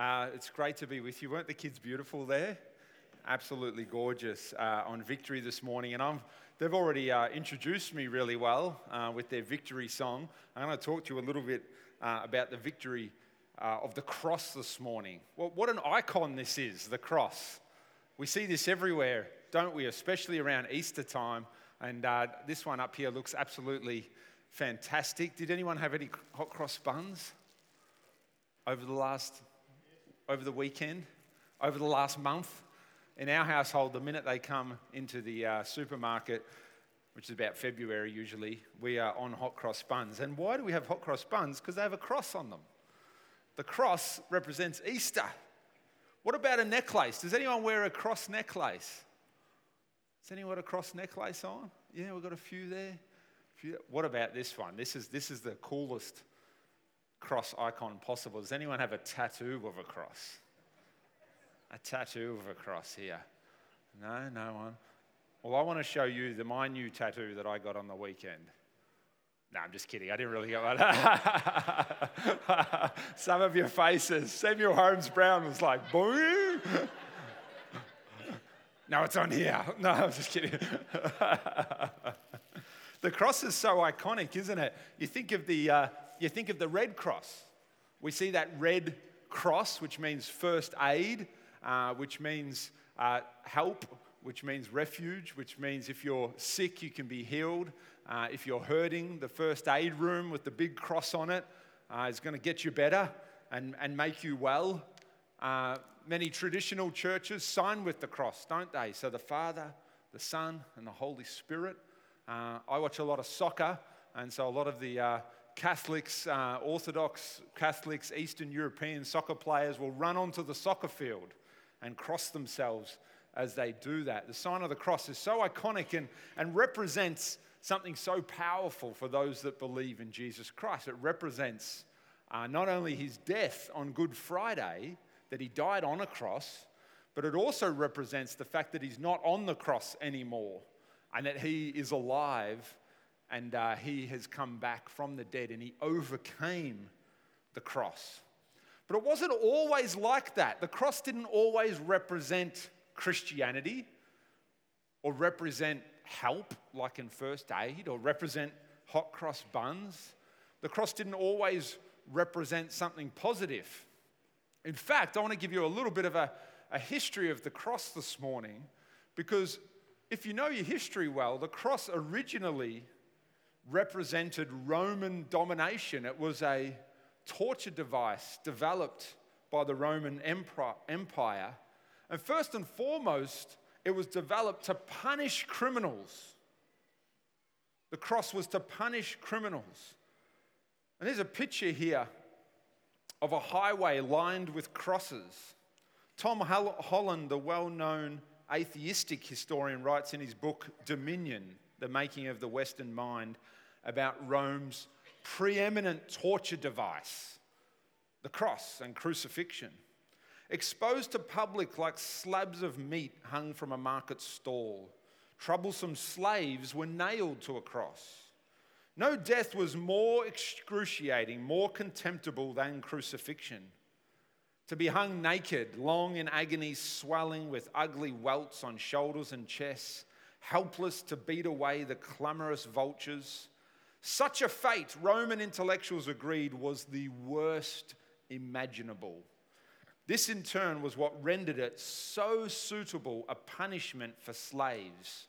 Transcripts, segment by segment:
Uh, it's great to be with you. Weren't the kids beautiful there? Absolutely gorgeous uh, on Victory this morning. And I'm, they've already uh, introduced me really well uh, with their Victory song. I'm going to talk to you a little bit uh, about the victory uh, of the cross this morning. Well, what an icon this is, the cross. We see this everywhere, don't we? Especially around Easter time. And this one up here looks absolutely fantastic. Did anyone have any hot cross buns over the last, over the weekend, over the last month? In our household, the minute they come into the uh, supermarket, which is about February usually, we are on hot cross buns. And why do we have hot cross buns? Because they have a cross on them. The cross represents Easter. What about a necklace? Does anyone wear a cross necklace? Has anyone a cross necklace on? Yeah, we've got a few there. What about this one? This is, this is the coolest cross icon possible. Does anyone have a tattoo of a cross? A tattoo of a cross here? No, no one. Well, I want to show you the, my new tattoo that I got on the weekend. No, I'm just kidding. I didn't really get one. Some of your faces. Samuel Holmes Brown was like, boom. no, it's on here. No, I'm just kidding. The cross is so iconic, isn't it? You think of the, uh, you think of the red cross. We see that red cross, which means first aid, uh, which means uh, help, which means refuge, which means if you're sick, you can be healed. Uh, if you're hurting, the first aid room with the big cross on it uh, is going to get you better and, and make you well. Uh, many traditional churches sign with the cross, don't they? So the Father, the Son, and the Holy Spirit. Uh, I watch a lot of soccer, and so a lot of the uh, Catholics, uh, Orthodox Catholics, Eastern European soccer players will run onto the soccer field and cross themselves as they do that. The sign of the cross is so iconic and, and represents something so powerful for those that believe in Jesus Christ. It represents uh, not only his death on Good Friday, that he died on a cross, but it also represents the fact that he's not on the cross anymore and that he is alive and uh, he has come back from the dead and he overcame the cross. But it wasn't always like that. The cross didn't always represent Christianity or represent help, like in first aid, or represent hot cross buns. The cross didn't always represent something positive. In fact, I want to give you a little bit of a, a history of the cross this morning because if you know your history well, the cross originally represented Roman domination. It was a torture device developed by the Roman Empire. And first and foremost, it was developed to punish criminals. The cross was to punish criminals. And there's a picture here of a highway lined with crosses. Tom Holland, the well known atheistic historian writes in his book Dominion, The Making of the Western Mind, about Rome's preeminent torture device, the cross and crucifixion. Exposed to public like slabs of meat hung from a market stall, troublesome slaves were nailed to a cross. No death was more excruciating, more contemptible than crucifixion to be hung naked, long in agony, swelling with ugly welts on shoulders and chests, helpless to beat away the clamorous vultures. Such a fate, Roman intellectuals agreed, was the worst imaginable. This, in turn, was what rendered it so suitable a punishment for slaves.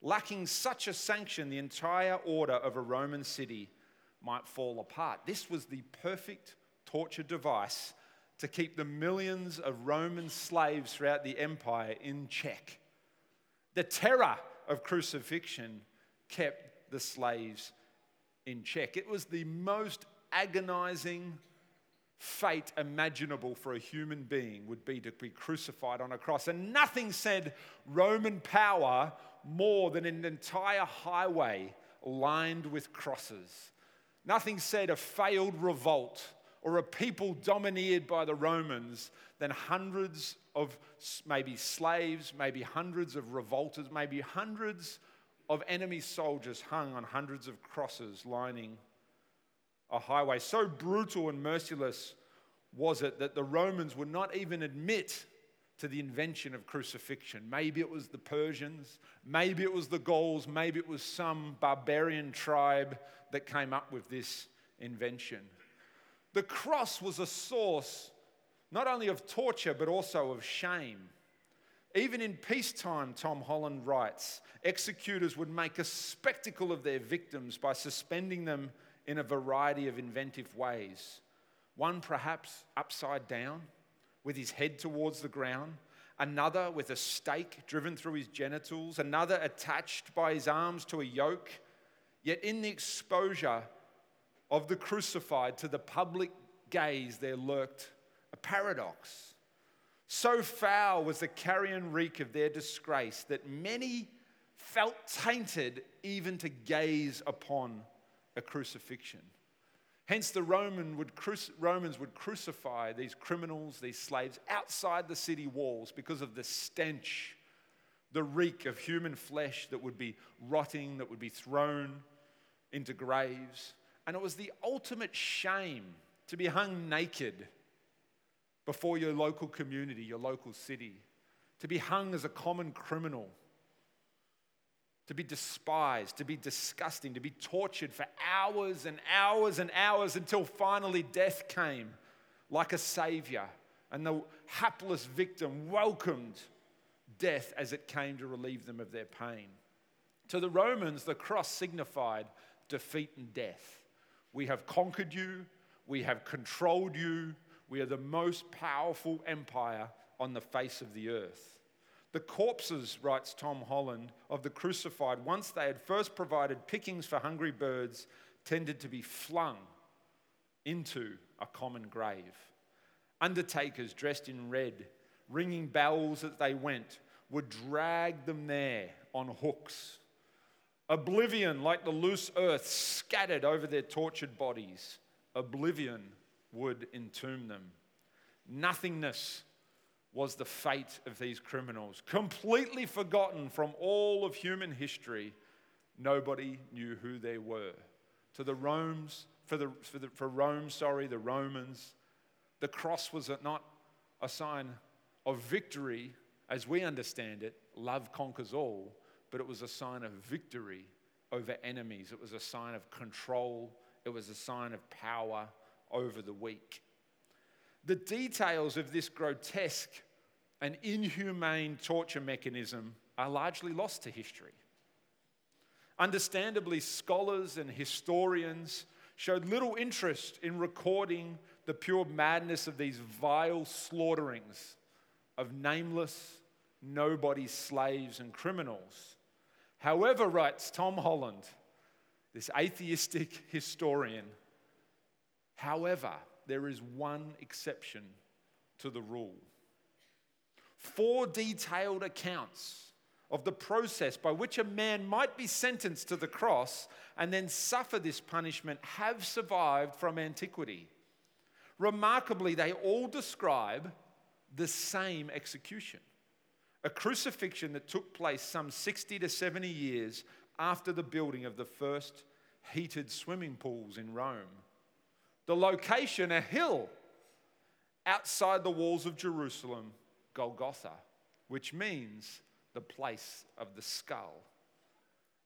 Lacking such a sanction, the entire order of a Roman city might fall apart. This was the perfect torture device to keep the millions of Roman slaves throughout the empire in check. The terror of crucifixion kept the slaves in check. It was the most agonizing fate imaginable for a human being would be to be crucified on a cross. And nothing said Roman power more than an entire highway lined with crosses. Nothing said a failed revolt or a people dominated by the Romans than hundreds of maybe slaves, maybe hundreds of revolters, maybe hundreds of enemy soldiers hung on hundreds of crosses lining a highway. So brutal and merciless was it that the Romans would not even admit to the invention of crucifixion? Maybe it was the Persians, maybe it was the Gauls, maybe it was some barbarian tribe that came up with this invention. The cross was a source not only of torture but also of shame. Even in peacetime, Tom Holland writes, executors would make a spectacle of their victims by suspending them in a variety of inventive ways. One perhaps upside down, with his head towards the ground, another with a stake driven through his genitals, another attached by his arms to a yoke. Yet in the exposure of the crucified to the public gaze, there lurked a paradox. So foul was the carrion reek of their disgrace that many felt tainted even to gaze upon a crucifixion. Hence, the Roman would Romans would crucify these criminals, these slaves, outside the city walls because of the stench, the reek of human flesh that would be rotting, that would be thrown into graves. And it was the ultimate shame to be hung naked before your local community, your local city, to be hung as a common criminal, to be despised, to be disgusting, to be tortured for hours and hours and hours until finally death came like a savior. And the hapless victim welcomed death as it came to relieve them of their pain. To the Romans, the cross signified defeat and death. We have conquered you, we have controlled you, we are the most powerful empire on the face of the earth. The corpses, writes Tom Holland, of the crucified, once they had first provided pickings for hungry birds, tended to be flung into a common grave. Undertakers dressed in red, ringing bells as they went, would drag them there on hooks. Oblivion, like the loose earth, scattered over their tortured bodies. Oblivion would entomb them. Nothingness was the fate of these criminals. Completely forgotten from all of human history, nobody knew who they were. To the Romans, for, the, for, the, for Rome, sorry, the Romans, the cross was not a sign of victory as we understand it. Love conquers all, but it was a sign of victory over enemies. It was a sign of control. It was a sign of power over the weak. The details of this grotesque and inhumane torture mechanism are largely lost to history. Understandably, scholars and historians showed little interest in recording the pure madness of these vile slaughterings of nameless, nobody slaves and criminals. However, writes Tom Holland, this atheistic historian, however, there is one exception to the rule. Four detailed accounts of the process by which a man might be sentenced to the cross and then suffer this punishment have survived from antiquity. Remarkably, they all describe the same execution a crucifixion that took place some 60 to 70 years after the building of the first heated swimming pools in Rome. The location, a hill outside the walls of Jerusalem, Golgotha, which means the place of the skull.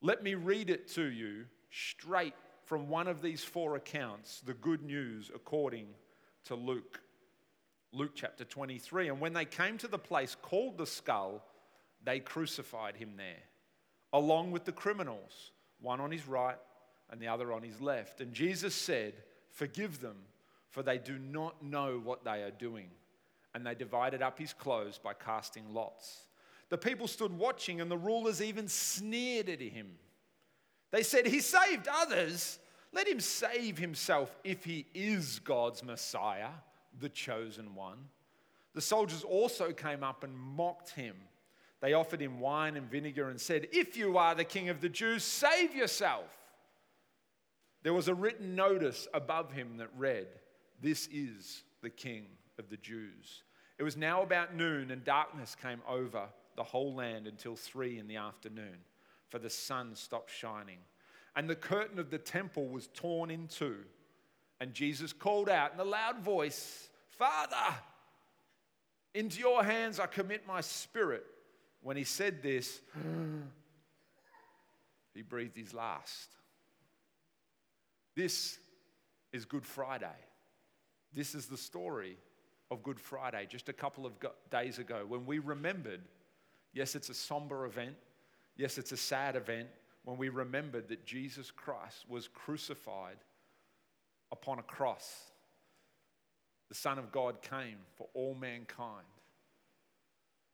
Let me read it to you straight from one of these four accounts, the good news according to Luke. Luke chapter 23. And when they came to the place called the skull, they crucified him there, along with the criminals, one on his right and the other on his left. And Jesus said, Forgive them, for they do not know what they are doing. And they divided up his clothes by casting lots. The people stood watching, and the rulers even sneered at him. They said, He saved others. Let him save himself if he is God's Messiah, the chosen one. The soldiers also came up and mocked him. They offered him wine and vinegar and said, If you are the king of the Jews, save yourself. There was a written notice above him that read, This is the King of the Jews. It was now about noon, and darkness came over the whole land until three in the afternoon, for the sun stopped shining. And the curtain of the temple was torn in two. And Jesus called out in a loud voice, Father, into your hands I commit my spirit. When he said this, he breathed his last. This is Good Friday. This is the story of Good Friday, just a couple of days ago, when we remembered yes, it's a somber event, yes, it's a sad event, when we remembered that Jesus Christ was crucified upon a cross. The Son of God came for all mankind.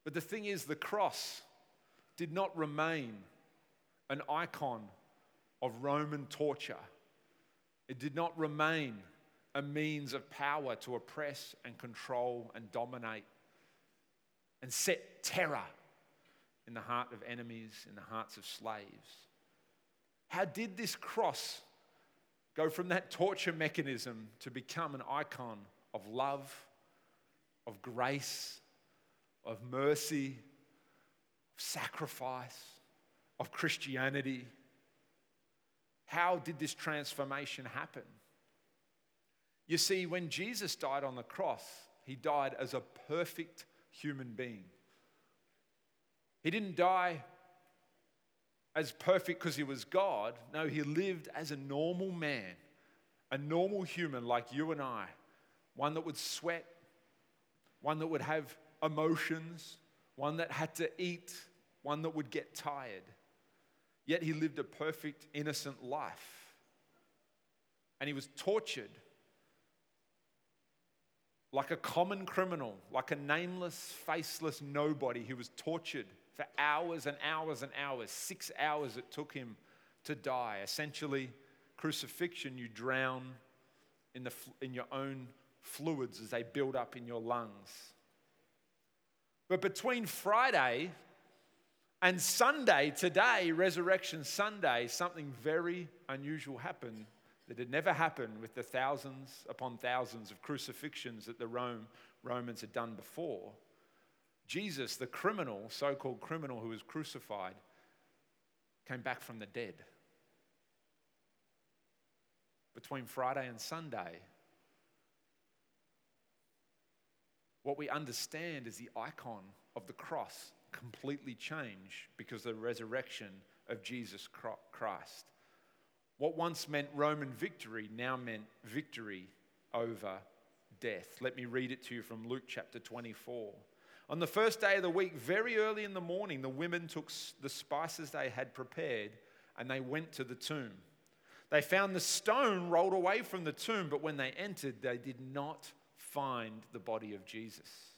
But the thing is, the cross did not remain an icon of Roman torture. It did not remain a means of power to oppress and control and dominate and set terror in the heart of enemies, in the hearts of slaves. How did this cross go from that torture mechanism to become an icon of love, of grace, of mercy, of sacrifice, of Christianity? How did this transformation happen? You see, when Jesus died on the cross, he died as a perfect human being. He didn't die as perfect because he was God. No, he lived as a normal man, a normal human like you and I, one that would sweat, one that would have emotions, one that had to eat, one that would get tired. Yet he lived a perfect, innocent life. And he was tortured like a common criminal, like a nameless, faceless nobody. He was tortured for hours and hours and hours. Six hours it took him to die. Essentially, crucifixion, you drown in, the, in your own fluids as they build up in your lungs. But between Friday and Sunday, today, Resurrection Sunday, something very unusual happened that had never happened with the thousands upon thousands of crucifixions that the Rome, Romans had done before. Jesus, the criminal, so called criminal who was crucified, came back from the dead. Between Friday and Sunday, what we understand is the icon of the cross completely changed because of the resurrection of Jesus Christ. What once meant Roman victory now meant victory over death. Let me read it to you from Luke chapter 24. On the first day of the week, very early in the morning, the women took the spices they had prepared and they went to the tomb. They found the stone rolled away from the tomb, but when they entered, they did not find the body of Jesus.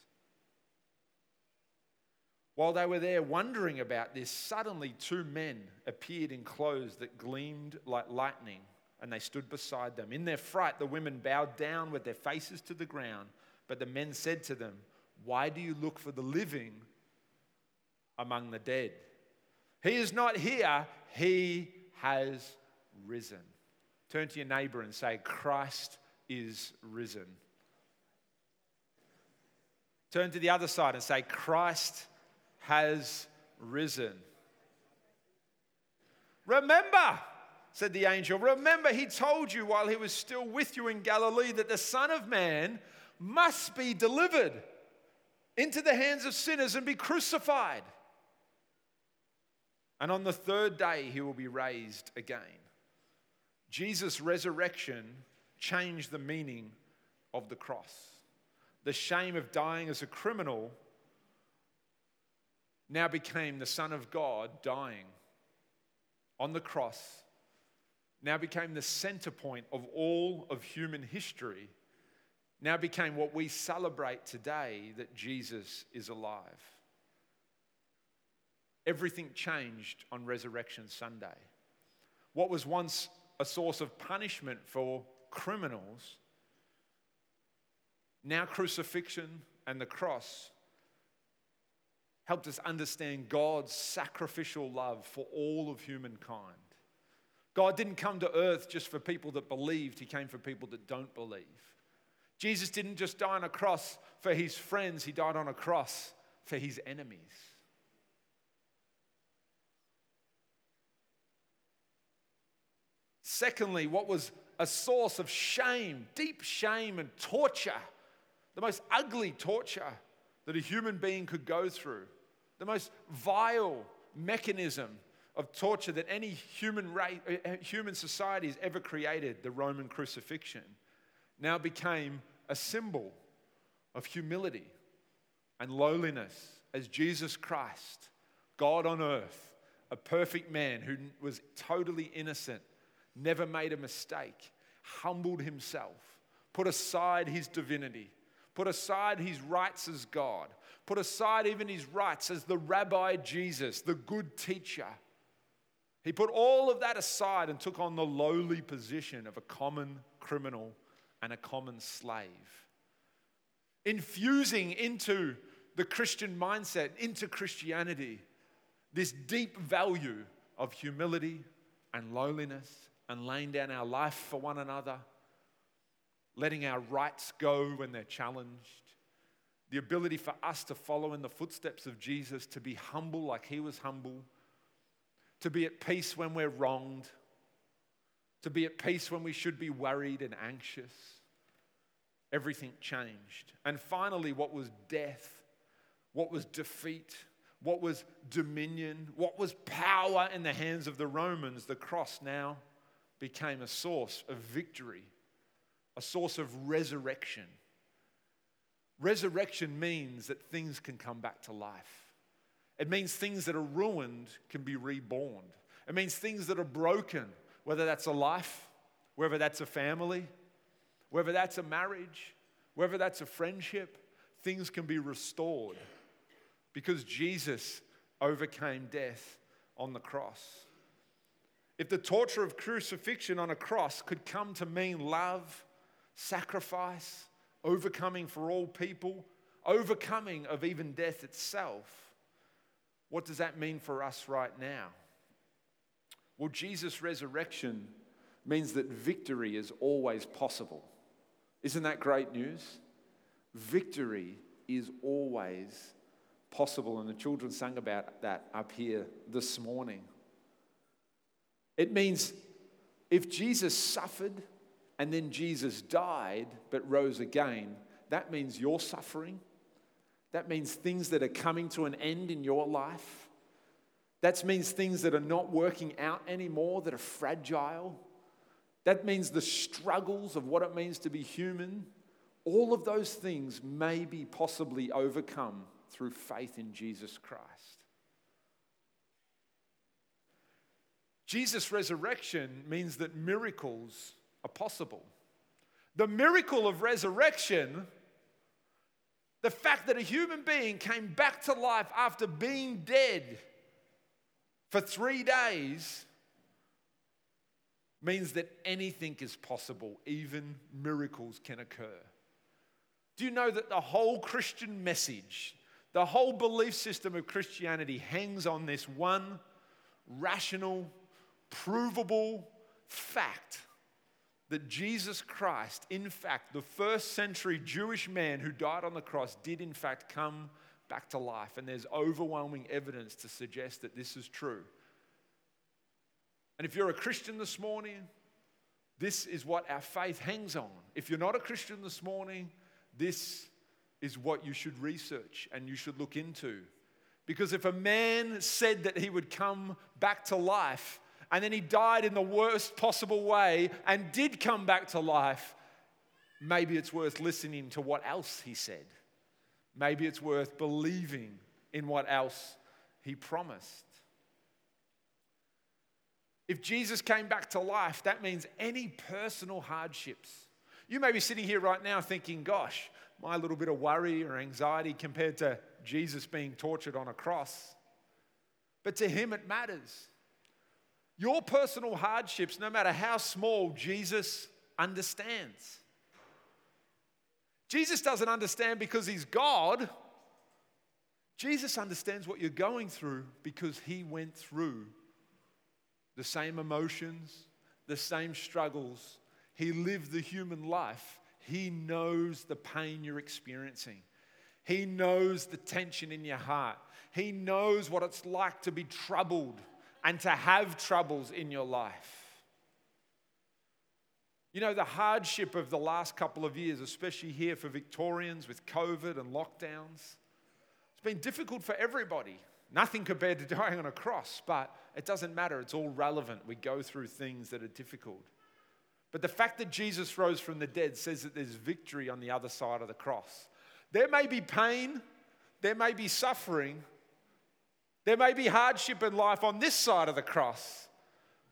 While they were there wondering about this, suddenly two men appeared in clothes that gleamed like lightning, and they stood beside them. In their fright, the women bowed down with their faces to the ground, but the men said to them, Why do you look for the living among the dead? He is not here, he has risen. Turn to your neighbor and say, Christ is risen. Turn to the other side and say, Christ has risen. Remember, said the angel, remember he told you while he was still with you in Galilee that the Son of Man must be delivered into the hands of sinners and be crucified. And on the third day, he will be raised again. Jesus' resurrection changed the meaning of the cross. The shame of dying as a criminal now became the Son of God dying on the cross, now became the center point of all of human history, now became what we celebrate today that Jesus is alive. Everything changed on Resurrection Sunday. What was once a source of punishment for criminals, now crucifixion and the cross helped us understand God's sacrificial love for all of humankind. God didn't come to earth just for people that believed, He came for people that don't believe. Jesus didn't just die on a cross for His friends, He died on a cross for His enemies. Secondly, what was a source of shame, deep shame and torture the most ugly torture that a human being could go through, the most vile mechanism of torture that any human, race, uh, uh, human society has ever created, the Roman crucifixion, now became a symbol of humility and lowliness as Jesus Christ, God on earth, a perfect man who was totally innocent, never made a mistake, humbled himself, put aside his divinity, put aside his rights as God, put aside even his rights as the rabbi Jesus, the good teacher. He put all of that aside and took on the lowly position of a common criminal and a common slave. Infusing into the Christian mindset, into Christianity, this deep value of humility and lowliness and laying down our life for one another, letting our rights go when they're challenged, the ability for us to follow in the footsteps of Jesus, to be humble like he was humble, to be at peace when we're wronged, to be at peace when we should be worried and anxious. Everything changed. And finally, what was death, what was defeat, what was dominion, what was power in the hands of the Romans, the cross now became a source of victory, a source of resurrection. Resurrection means that things can come back to life. It means things that are ruined can be reborn. It means things that are broken, whether that's a life, whether that's a family, whether that's a marriage, whether that's a friendship, things can be restored because Jesus overcame death on the cross. If the torture of crucifixion on a cross could come to mean love, sacrifice, overcoming for all people, overcoming of even death itself, what does that mean for us right now? Well, Jesus' resurrection means that victory is always possible. Isn't that great news? Victory is always possible. And the children sang about that up here this morning. It means if Jesus suffered and then Jesus died but rose again, that means you're suffering. That means things that are coming to an end in your life. That means things that are not working out anymore, that are fragile. That means the struggles of what it means to be human. All of those things may be possibly overcome through faith in Jesus Christ. Jesus' resurrection means that miracles are possible. The miracle of resurrection, the fact that a human being came back to life after being dead for three days, means that anything is possible, even miracles can occur. Do you know that the whole Christian message, the whole belief system of Christianity hangs on this one rational, provable fact that Jesus Christ, in fact, the first century Jewish man who died on the cross, did in fact come back to life. And there's overwhelming evidence to suggest that this is true. And if you're a Christian this morning, this is what our faith hangs on. If you're not a Christian this morning, this is what you should research and you should look into. Because if a man said that he would come back to life and then he died in the worst possible way and did come back to life, maybe it's worth listening to what else he said. Maybe it's worth believing in what else he promised. If Jesus came back to life, that means any personal hardships. You may be sitting here right now thinking, gosh, my little bit of worry or anxiety compared to Jesus being tortured on a cross. But to him, it matters. Your personal hardships, no matter how small, Jesus understands. Jesus doesn't understand because he's God. Jesus understands what you're going through because he went through the same emotions, the same struggles. He lived the human life he knows the pain you're experiencing. He knows the tension in your heart. He knows what it's like to be troubled and to have troubles in your life. You know, the hardship of the last couple of years, especially here for Victorians with COVID and lockdowns, it's been difficult for everybody. Nothing compared to dying on a cross, but it doesn't matter. It's all relevant. We go through things that are difficult. But the fact that Jesus rose from the dead says that there's victory on the other side of the cross. There may be pain, there may be suffering, there may be hardship in life on this side of the cross,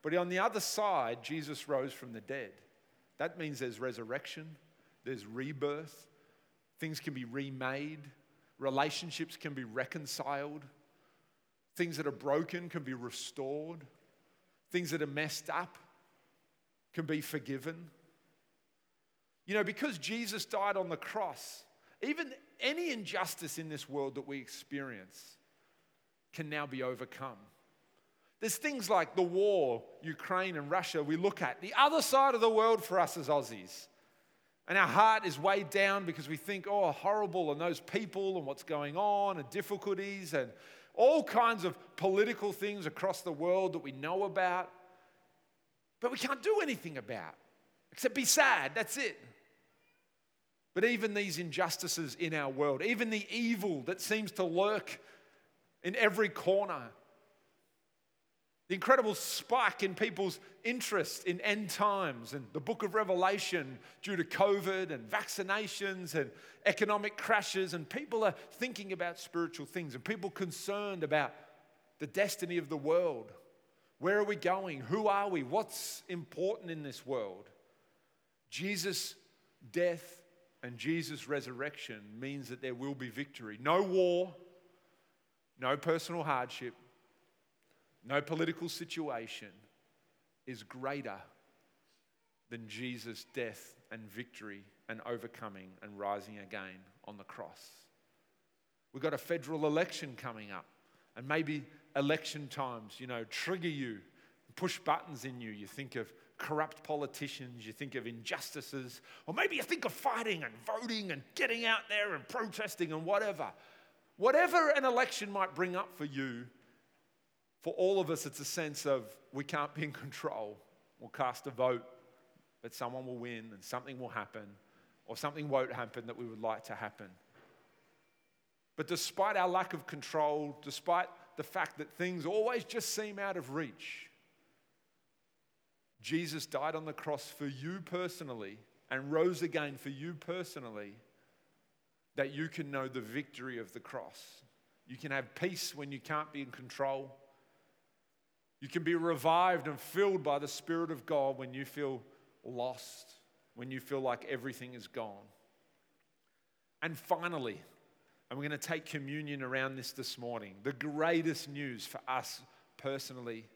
but on the other side, Jesus rose from the dead. That means there's resurrection, there's rebirth, things can be remade, relationships can be reconciled, things that are broken can be restored, things that are messed up can be forgiven. You know, because Jesus died on the cross, even any injustice in this world that we experience can now be overcome. There's things like the war, Ukraine and Russia, we look at, the other side of the world for us as Aussies. And our heart is weighed down because we think, oh, horrible, and those people and what's going on, and difficulties, and all kinds of political things across the world that we know about, but we can't do anything about, except be sad. That's it. But even these injustices in our world, even the evil that seems to lurk in every corner, the incredible spike in people's interest in end times and the book of Revelation due to COVID and vaccinations and economic crashes, and people are thinking about spiritual things and people concerned about the destiny of the world. Where are we going? Who are we? What's important in this world? Jesus' death and Jesus' resurrection means that there will be victory. No war, no personal hardship, no political situation is greater than Jesus' death and victory and overcoming and rising again on the cross. We've got a federal election coming up, and maybe election times, you know, trigger you, push buttons in you. You think of corrupt politicians, you think of injustices, or maybe you think of fighting and voting and getting out there and protesting and whatever. Whatever an election might bring up for you, for all of us, it's a sense of we can't be in control. We'll cast a vote, but someone will win and something will happen, or something won't happen that we would like to happen. But despite our lack of control, despite the fact that things always just seem out of reach, Jesus died on the cross for you personally and rose again for you personally that you can know the victory of the cross. You can have peace when you can't be in control. You can be revived and filled by the Spirit of God when you feel lost, when you feel like everything is gone. And finally, and we're going to take communion around this this morning, the greatest news for us personally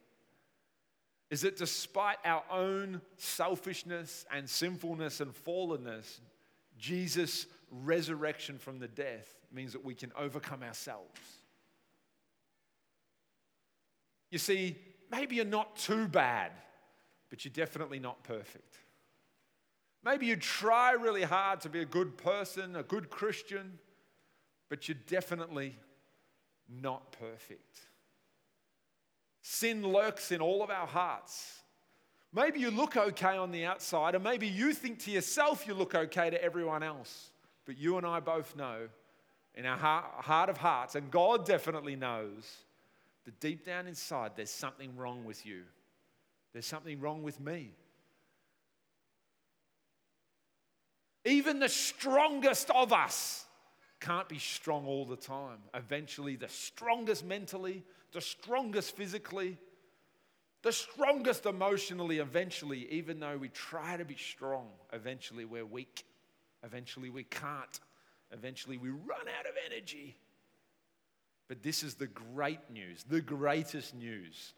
is that despite our own selfishness and sinfulness and fallenness, Jesus' resurrection from the death means that we can overcome ourselves. You see, maybe you're not too bad, but you're definitely not perfect. Maybe you try really hard to be a good person, a good Christian, but you're definitely not perfect. Sin lurks in all of our hearts. Maybe you look okay on the outside, and maybe you think to yourself you look okay to everyone else. But you and I both know in our heart of hearts, and God definitely knows that deep down inside, there's something wrong with you. There's something wrong with me. Even the strongest of us can't be strong all the time. Eventually, the strongest mentally, the strongest physically, the strongest emotionally, eventually, even though we try to be strong, eventually we're weak. Eventually, we can't. Eventually, we run out of energy. But this is the great news, the greatest news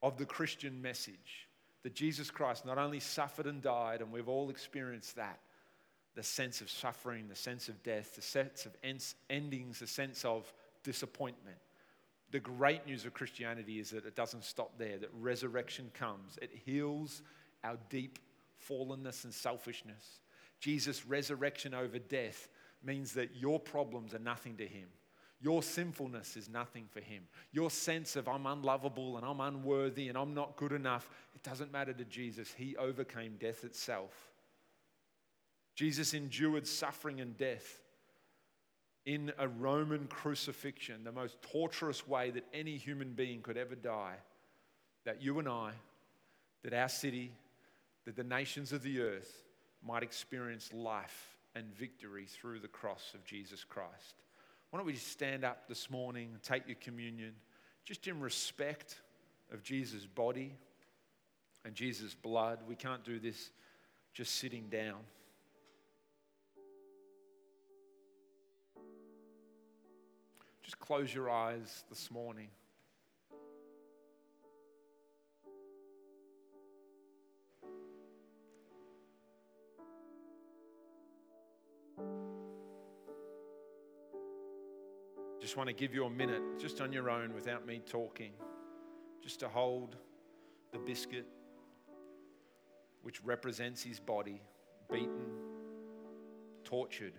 of the Christian message that Jesus Christ not only suffered and died, and we've all experienced that the sense of suffering, the sense of death, the sense of endings, the sense of disappointment. The great news of Christianity is that it doesn't stop there, that resurrection comes. It heals our deep fallenness and selfishness. Jesus' resurrection over death means that your problems are nothing to him. Your sinfulness is nothing for him. Your sense of I'm unlovable and I'm unworthy and I'm not good enough, it doesn't matter to Jesus. He overcame death itself. Jesus endured suffering and death in a Roman crucifixion, the most torturous way that any human being could ever die, that you and I, that our city, that the nations of the earth might experience life and victory through the cross of Jesus Christ. Why don't we just stand up this morning and take your communion just in respect of Jesus' body and Jesus' blood? We can't do this just sitting down. Just close your eyes this morning. Want to give you a minute, just on your own, without me talking, just to hold the biscuit, which represents his body, beaten, tortured.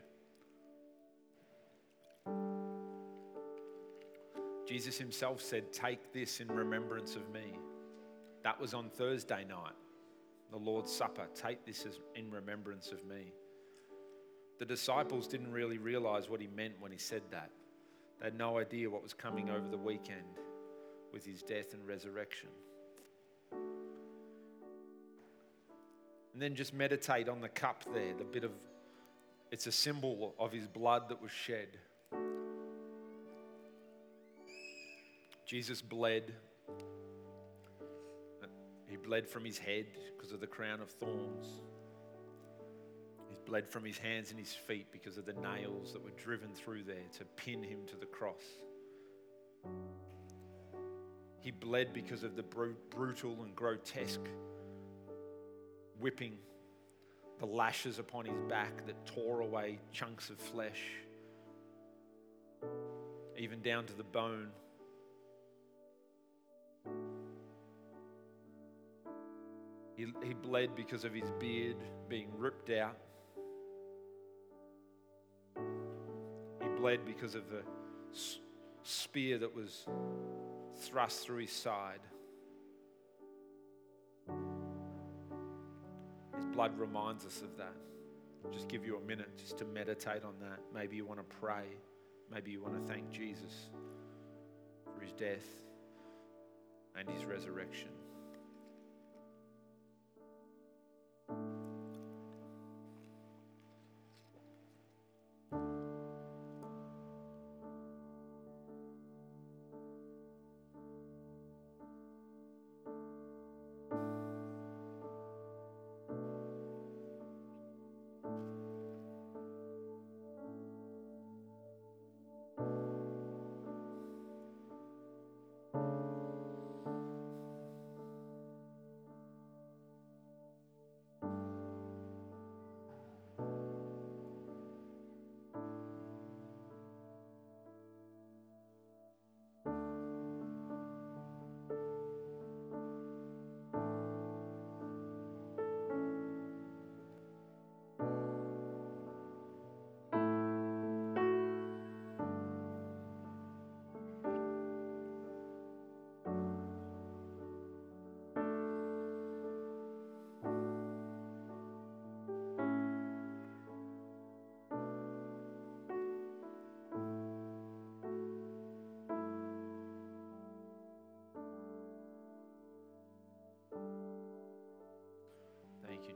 Jesus himself said, Take this in remembrance of me. That was on Thursday night, the Lord's Supper. Take this in remembrance of me. The disciples didn't really realize what he meant when he said that. They had no idea what was coming over the weekend with his death and resurrection. And then just meditate on the cup there, the bit of, it's a symbol of his blood that was shed. Jesus bled. He bled from his head because of the crown of thorns bled from his hands and his feet because of the nails that were driven through there to pin him to the cross. He bled because of the brutal and grotesque whipping, the lashes upon his back that tore away chunks of flesh, even down to the bone. He, he bled because of his beard being ripped out. Bled because of the spear that was thrust through his side. His blood reminds us of that. Just give you a minute just to meditate on that. Maybe you want to pray. Maybe you want to thank Jesus for his death and his resurrection.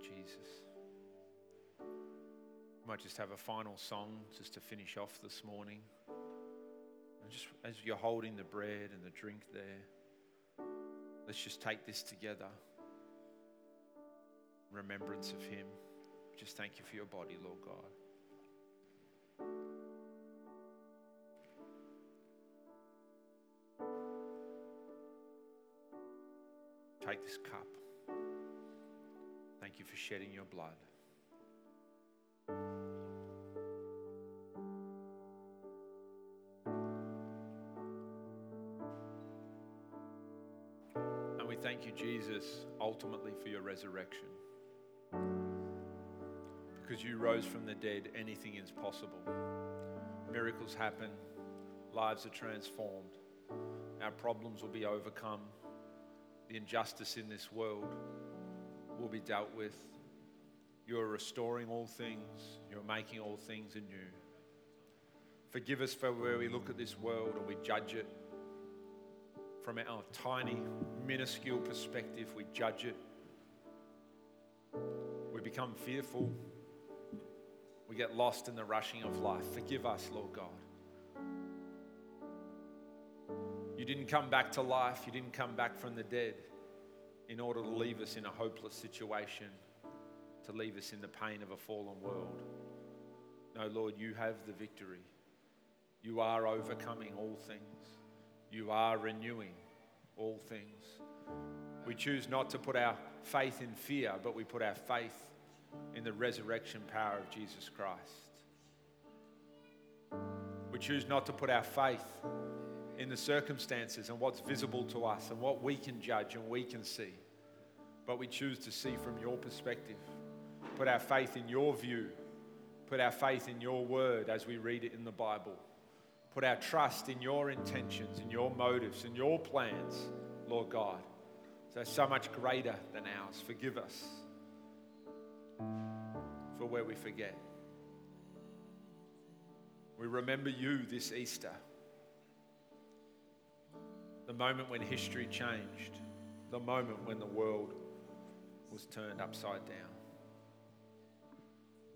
Jesus. We might just have a final song just to finish off this morning. And just as you're holding the bread and the drink there, let's just take this together. Remembrance of Him. Just thank you for your body, Lord God. For shedding your blood. And we thank you, Jesus, ultimately for your resurrection. Because you rose from the dead, anything is possible. Miracles happen, lives are transformed, our problems will be overcome, the injustice in this world will be dealt with. You are restoring all things, you're making all things anew. Forgive us for where we look at this world and we judge it from our tiny, minuscule perspective, we judge it. We become fearful. We get lost in the rushing of life. Forgive us, Lord God. You didn't come back to life, you didn't come back from the dead in order to leave us in a hopeless situation, to leave us in the pain of a fallen world. No, Lord, you have the victory. You are overcoming all things. You are renewing all things. We choose not to put our faith in fear, but we put our faith in the resurrection power of Jesus Christ. We choose not to put our faith in the circumstances and what's visible to us and what we can judge and we can see, but we choose to see from your perspective. Put our faith in your view, put our faith in your word as we read it in the Bible. Put our trust in your intentions, in your motives, in your plans, Lord God. They're so much greater than ours. Forgive us for where we forget. We remember you this Easter, the moment when history changed, the moment when the world was turned upside down.